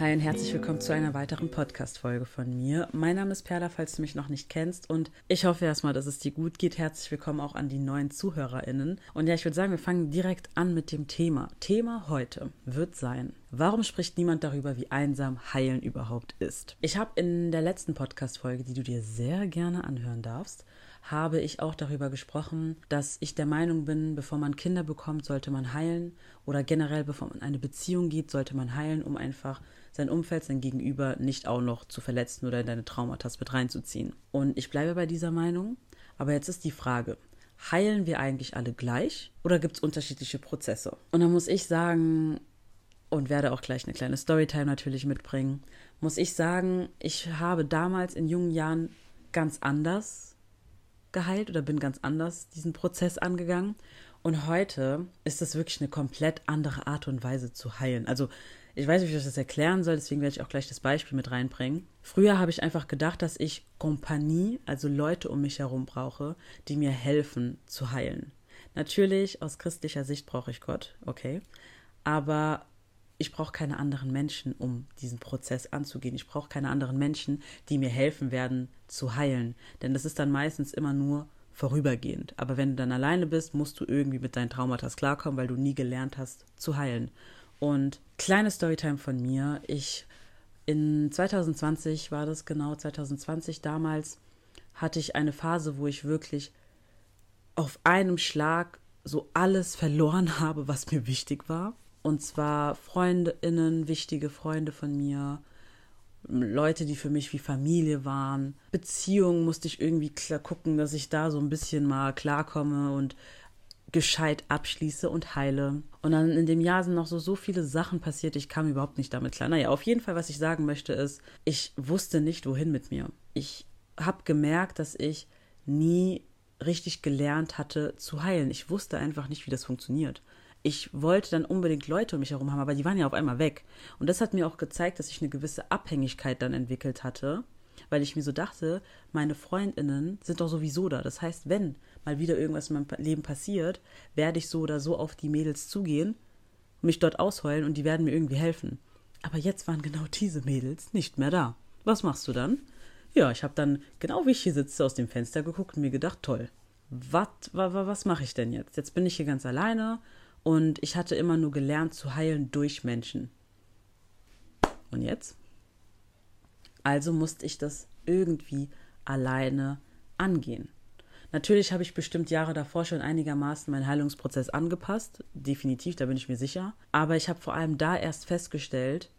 Hi und herzlich willkommen zu einer weiteren Podcast-Folge von mir. Mein Name ist Perla, falls du mich noch nicht kennst und ich hoffe erstmal, dass es dir gut geht. Herzlich willkommen auch an die neuen ZuhörerInnen. Und ja, ich würde sagen, wir fangen direkt an mit dem Thema. Thema heute wird sein, Warum spricht niemand darüber, wie einsam Heilen überhaupt ist? Ich habe in der letzten Podcast-Folge, die du dir sehr gerne anhören darfst, habe ich auch darüber gesprochen, dass ich der Meinung bin, bevor man Kinder bekommt, sollte man heilen oder generell bevor man eine Beziehung geht, sollte man heilen, um einfach sein Umfeld, sein Gegenüber nicht auch noch zu verletzen oder in deine Traumata mit reinzuziehen. Und ich bleibe bei dieser Meinung, aber jetzt ist die Frage, heilen wir eigentlich alle gleich oder gibt es unterschiedliche Prozesse? Und da muss ich sagen, und werde auch gleich eine kleine Storytime natürlich mitbringen, muss ich sagen, ich habe damals in jungen Jahren ganz anders geheilt oder bin ganz anders diesen Prozess angegangen. Und heute ist das wirklich eine komplett andere Art und Weise zu heilen. Also ich weiß nicht, wie ich das erklären soll, deswegen werde ich auch gleich das Beispiel mit reinbringen. Früher habe ich einfach gedacht, dass ich Kompanie, also Leute um mich herum brauche, die mir helfen zu heilen. Natürlich, aus christlicher Sicht brauche ich Gott, okay. Aber ich brauche keine anderen Menschen, um diesen Prozess anzugehen. Ich brauche keine anderen Menschen, die mir helfen werden zu heilen. Denn das ist dann meistens immer nur vorübergehend. Aber wenn du dann alleine bist, musst du irgendwie mit deinen Traumata klarkommen, weil du nie gelernt hast zu heilen. Und kleine Storytime von mir. Ich in 2020 war das genau 2020 damals hatte ich eine Phase, wo ich wirklich auf einem Schlag so alles verloren habe, was mir wichtig war. Und zwar FreundInnen, wichtige Freunde von mir, Leute, die für mich wie Familie waren. Beziehungen musste ich irgendwie klar gucken, dass ich da so ein bisschen mal klarkomme und gescheit abschließe und heile. Und dann in dem Jahr sind noch so, so viele Sachen passiert, ich kam überhaupt nicht damit klar. Naja, auf jeden Fall, was ich sagen möchte, ist, ich wusste nicht, wohin mit mir. Ich habe gemerkt, dass ich nie richtig gelernt hatte zu heilen. Ich wusste einfach nicht, wie das funktioniert ich wollte dann unbedingt Leute um mich herum haben, aber die waren ja auf einmal weg. Und das hat mir auch gezeigt, dass ich eine gewisse Abhängigkeit dann entwickelt hatte, weil ich mir so dachte, meine Freundinnen sind doch sowieso da. Das heißt, wenn mal wieder irgendwas in meinem Leben passiert, werde ich so oder so auf die Mädels zugehen, mich dort ausheulen und die werden mir irgendwie helfen. Aber jetzt waren genau diese Mädels nicht mehr da. Was machst du dann? Ja, ich habe dann, genau wie ich hier sitze, aus dem Fenster geguckt und mir gedacht, toll, wat, wa, wa, was mache ich denn jetzt? Jetzt bin ich hier ganz alleine und ich hatte immer nur gelernt zu heilen durch Menschen. Und jetzt? Also musste ich das irgendwie alleine angehen. Natürlich habe ich bestimmt Jahre davor schon einigermaßen meinen Heilungsprozess angepasst, definitiv, da bin ich mir sicher. Aber ich habe vor allem da erst festgestellt,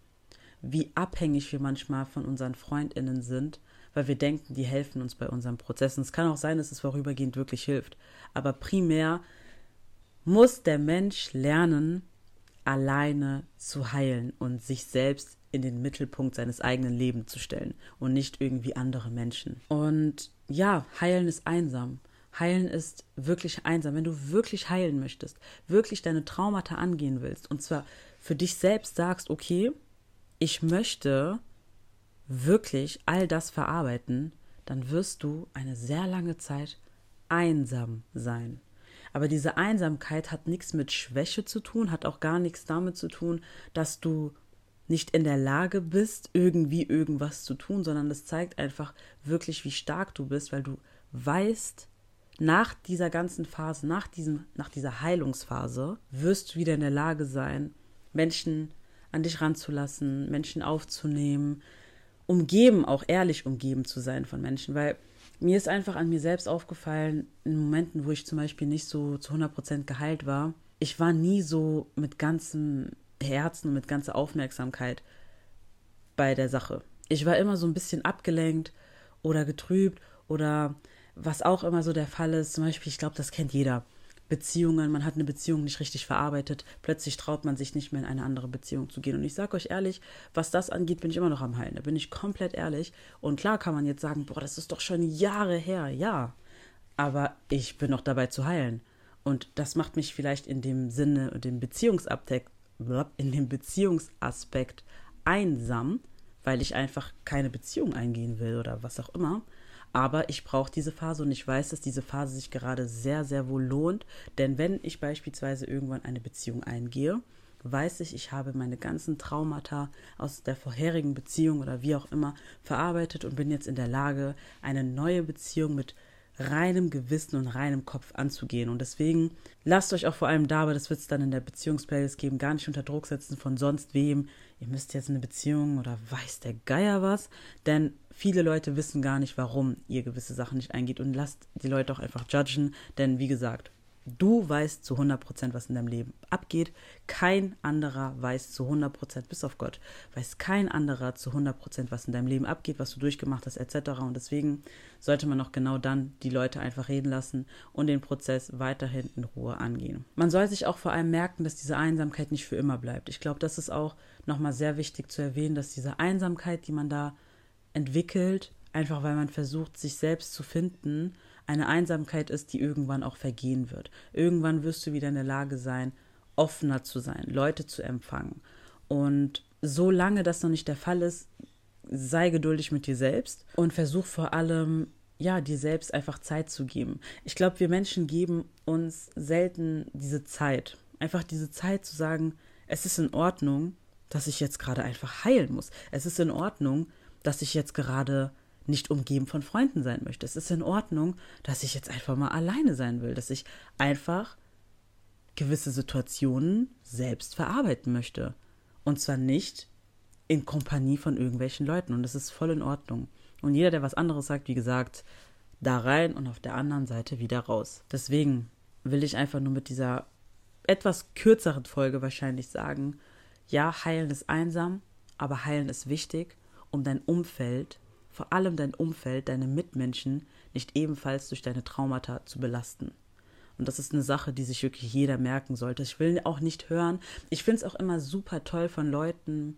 wie abhängig wir manchmal von unseren Freundinnen sind, weil wir denken, die helfen uns bei unserem Prozess. Und es kann auch sein, dass es vorübergehend wirklich hilft. Aber primär muss der Mensch lernen, alleine zu heilen und sich selbst in den Mittelpunkt seines eigenen Lebens zu stellen und nicht irgendwie andere Menschen. Und ja, heilen ist einsam. Heilen ist wirklich einsam. Wenn du wirklich heilen möchtest, wirklich deine Traumata angehen willst und zwar für dich selbst sagst, okay, ich möchte wirklich all das verarbeiten, dann wirst du eine sehr lange Zeit einsam sein. Aber diese Einsamkeit hat nichts mit Schwäche zu tun, hat auch gar nichts damit zu tun, dass du nicht in der Lage bist, irgendwie irgendwas zu tun, sondern das zeigt einfach wirklich, wie stark du bist, weil du weißt, nach dieser ganzen Phase, nach, diesem, nach dieser Heilungsphase, wirst du wieder in der Lage sein, Menschen an dich ranzulassen, Menschen aufzunehmen, umgeben, auch ehrlich umgeben zu sein von Menschen, weil mir ist einfach an mir selbst aufgefallen, in Momenten, wo ich zum Beispiel nicht so zu 100% geheilt war, ich war nie so mit ganzem Herzen und mit ganzer Aufmerksamkeit bei der Sache. Ich war immer so ein bisschen abgelenkt oder getrübt oder was auch immer so der Fall ist. Zum Beispiel, ich glaube, das kennt jeder. Beziehungen, man hat eine Beziehung nicht richtig verarbeitet, plötzlich traut man sich nicht mehr in eine andere Beziehung zu gehen. Und ich sage euch ehrlich, was das angeht, bin ich immer noch am Heilen. Da bin ich komplett ehrlich. Und klar kann man jetzt sagen, boah, das ist doch schon Jahre her, ja. Aber ich bin noch dabei zu heilen. Und das macht mich vielleicht in dem Sinne, in dem Beziehungsaspekt, in dem Beziehungsaspekt einsam, weil ich einfach keine Beziehung eingehen will oder was auch immer. Aber ich brauche diese Phase und ich weiß, dass diese Phase sich gerade sehr, sehr wohl lohnt. Denn wenn ich beispielsweise irgendwann eine Beziehung eingehe, weiß ich, ich habe meine ganzen Traumata aus der vorherigen Beziehung oder wie auch immer verarbeitet und bin jetzt in der Lage, eine neue Beziehung mit reinem Gewissen und reinem Kopf anzugehen. Und deswegen lasst euch auch vor allem dabei, das wird es dann in der Beziehungsplaylist geben, gar nicht unter Druck setzen von sonst wem. Ihr müsst jetzt eine Beziehung oder weiß der Geier was. Denn viele Leute wissen gar nicht, warum ihr gewisse Sachen nicht eingeht. Und lasst die Leute auch einfach judgen. Denn wie gesagt, Du weißt zu 100%, was in deinem Leben abgeht. Kein anderer weiß zu 100%, bis auf Gott, weiß kein anderer zu 100%, was in deinem Leben abgeht, was du durchgemacht hast, etc. Und deswegen sollte man auch genau dann die Leute einfach reden lassen und den Prozess weiterhin in Ruhe angehen. Man soll sich auch vor allem merken, dass diese Einsamkeit nicht für immer bleibt. Ich glaube, das ist auch nochmal sehr wichtig zu erwähnen, dass diese Einsamkeit, die man da entwickelt, einfach weil man versucht, sich selbst zu finden, eine Einsamkeit ist, die irgendwann auch vergehen wird. Irgendwann wirst du wieder in der Lage sein, offener zu sein, Leute zu empfangen. Und solange das noch nicht der Fall ist, sei geduldig mit dir selbst und versuch vor allem, ja, dir selbst einfach Zeit zu geben. Ich glaube, wir Menschen geben uns selten diese Zeit. Einfach diese Zeit zu sagen, es ist in Ordnung, dass ich jetzt gerade einfach heilen muss. Es ist in Ordnung, dass ich jetzt gerade nicht umgeben von Freunden sein möchte. Es ist in Ordnung, dass ich jetzt einfach mal alleine sein will, dass ich einfach gewisse Situationen selbst verarbeiten möchte. Und zwar nicht in Kompanie von irgendwelchen Leuten. Und das ist voll in Ordnung. Und jeder, der was anderes sagt, wie gesagt, da rein und auf der anderen Seite wieder raus. Deswegen will ich einfach nur mit dieser etwas kürzeren Folge wahrscheinlich sagen, ja, heilen ist einsam, aber heilen ist wichtig, um dein Umfeld vor allem dein Umfeld, deine Mitmenschen nicht ebenfalls durch deine Traumata zu belasten. Und das ist eine Sache, die sich wirklich jeder merken sollte. Ich will auch nicht hören. Ich finde es auch immer super toll von Leuten.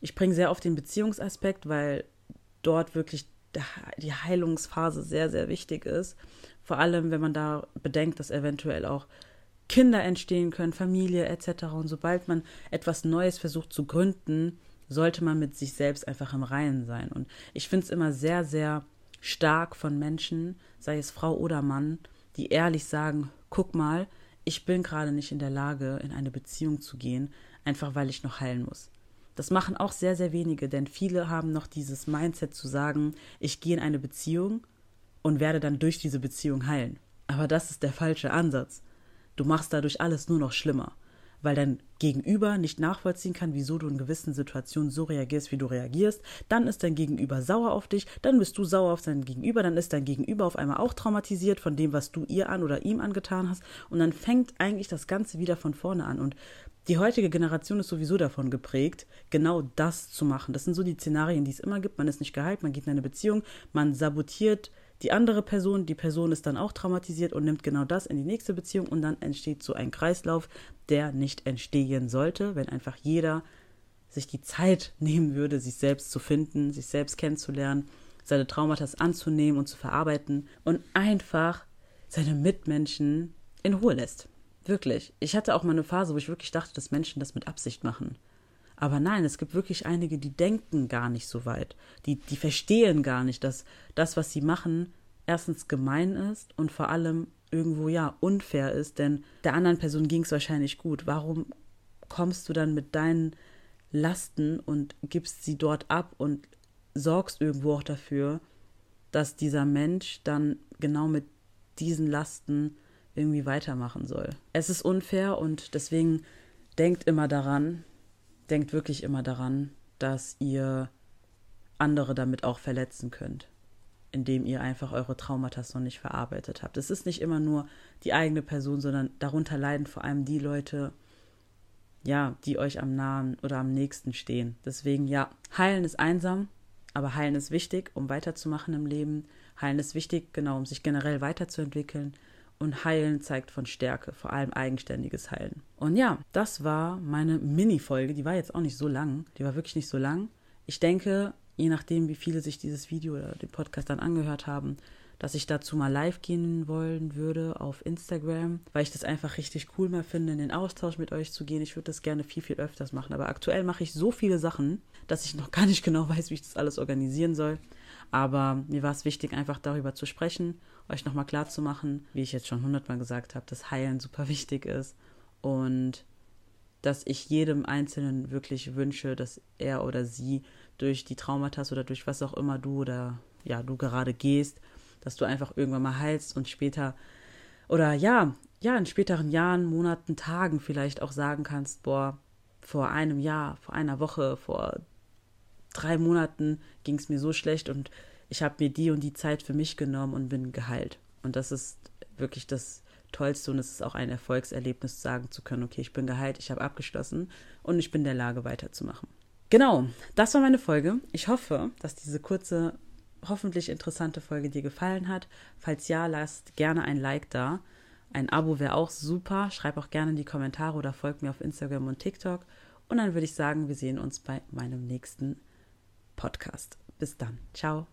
Ich bringe sehr oft den Beziehungsaspekt, weil dort wirklich die Heilungsphase sehr, sehr wichtig ist. Vor allem, wenn man da bedenkt, dass eventuell auch Kinder entstehen können, Familie etc. Und sobald man etwas Neues versucht zu gründen, sollte man mit sich selbst einfach im Reinen sein. Und ich finde es immer sehr, sehr stark von Menschen, sei es Frau oder Mann, die ehrlich sagen, guck mal, ich bin gerade nicht in der Lage, in eine Beziehung zu gehen, einfach weil ich noch heilen muss. Das machen auch sehr, sehr wenige, denn viele haben noch dieses Mindset zu sagen, ich gehe in eine Beziehung und werde dann durch diese Beziehung heilen. Aber das ist der falsche Ansatz. Du machst dadurch alles nur noch schlimmer weil dein Gegenüber nicht nachvollziehen kann, wieso du in gewissen Situationen so reagierst, wie du reagierst. Dann ist dein Gegenüber sauer auf dich, dann bist du sauer auf dein Gegenüber, dann ist dein Gegenüber auf einmal auch traumatisiert von dem, was du ihr an oder ihm angetan hast. Und dann fängt eigentlich das Ganze wieder von vorne an. Und die heutige Generation ist sowieso davon geprägt, genau das zu machen. Das sind so die Szenarien, die es immer gibt. Man ist nicht geheilt, man geht in eine Beziehung, man sabotiert die andere Person, die Person ist dann auch traumatisiert und nimmt genau das in die nächste Beziehung und dann entsteht so ein Kreislauf, der nicht entstehen sollte, wenn einfach jeder sich die Zeit nehmen würde, sich selbst zu finden, sich selbst kennenzulernen, seine Traumata anzunehmen und zu verarbeiten und einfach seine Mitmenschen in Ruhe lässt. Wirklich. Ich hatte auch mal eine Phase, wo ich wirklich dachte, dass Menschen das mit Absicht machen. Aber nein, es gibt wirklich einige, die denken gar nicht so weit. Die, die verstehen gar nicht, dass das, was sie machen, erstens gemein ist und vor allem irgendwo ja unfair ist, denn der anderen Person ging es wahrscheinlich gut. Warum kommst du dann mit deinen Lasten und gibst sie dort ab und sorgst irgendwo auch dafür, dass dieser Mensch dann genau mit diesen Lasten irgendwie weitermachen soll. Es ist unfair und deswegen denkt immer daran, denkt wirklich immer daran, dass ihr andere damit auch verletzen könnt, indem ihr einfach eure Traumata noch nicht verarbeitet habt. Es ist nicht immer nur die eigene Person, sondern darunter leiden vor allem die Leute, ja, die euch am nahen oder am nächsten stehen. Deswegen, ja, heilen ist einsam, aber heilen ist wichtig, um weiterzumachen im Leben. Heilen ist wichtig, genau, um sich generell weiterzuentwickeln. Und Heilen zeigt von Stärke, vor allem eigenständiges Heilen. Und ja, das war meine Mini-Folge. Die war jetzt auch nicht so lang. Die war wirklich nicht so lang. Ich denke, je nachdem, wie viele sich dieses Video oder den Podcast dann angehört haben, dass ich dazu mal live gehen wollen würde auf Instagram, weil ich das einfach richtig cool mal finde, in den Austausch mit euch zu gehen. Ich würde das gerne viel, viel öfters machen. Aber aktuell mache ich so viele Sachen, dass ich noch gar nicht genau weiß, wie ich das alles organisieren soll. Aber mir war es wichtig, einfach darüber zu sprechen, euch nochmal klarzumachen, wie ich jetzt schon hundertmal gesagt habe, dass Heilen super wichtig ist. Und dass ich jedem Einzelnen wirklich wünsche, dass er oder sie durch die Traumata oder durch was auch immer du oder ja, du gerade gehst, dass du einfach irgendwann mal heilst und später oder ja, ja, in späteren Jahren, Monaten, Tagen vielleicht auch sagen kannst, boah, vor einem Jahr, vor einer Woche, vor drei Monaten ging es mir so schlecht und ich habe mir die und die Zeit für mich genommen und bin geheilt. Und das ist wirklich das Tollste und es ist auch ein Erfolgserlebnis, sagen zu können, okay, ich bin geheilt, ich habe abgeschlossen und ich bin in der Lage weiterzumachen. Genau, das war meine Folge. Ich hoffe, dass diese kurze, hoffentlich interessante Folge dir gefallen hat. Falls ja, lasst gerne ein Like da. Ein Abo wäre auch super. Schreib auch gerne in die Kommentare oder folgt mir auf Instagram und TikTok. Und dann würde ich sagen, wir sehen uns bei meinem nächsten Podcast. Bis dann. Ciao.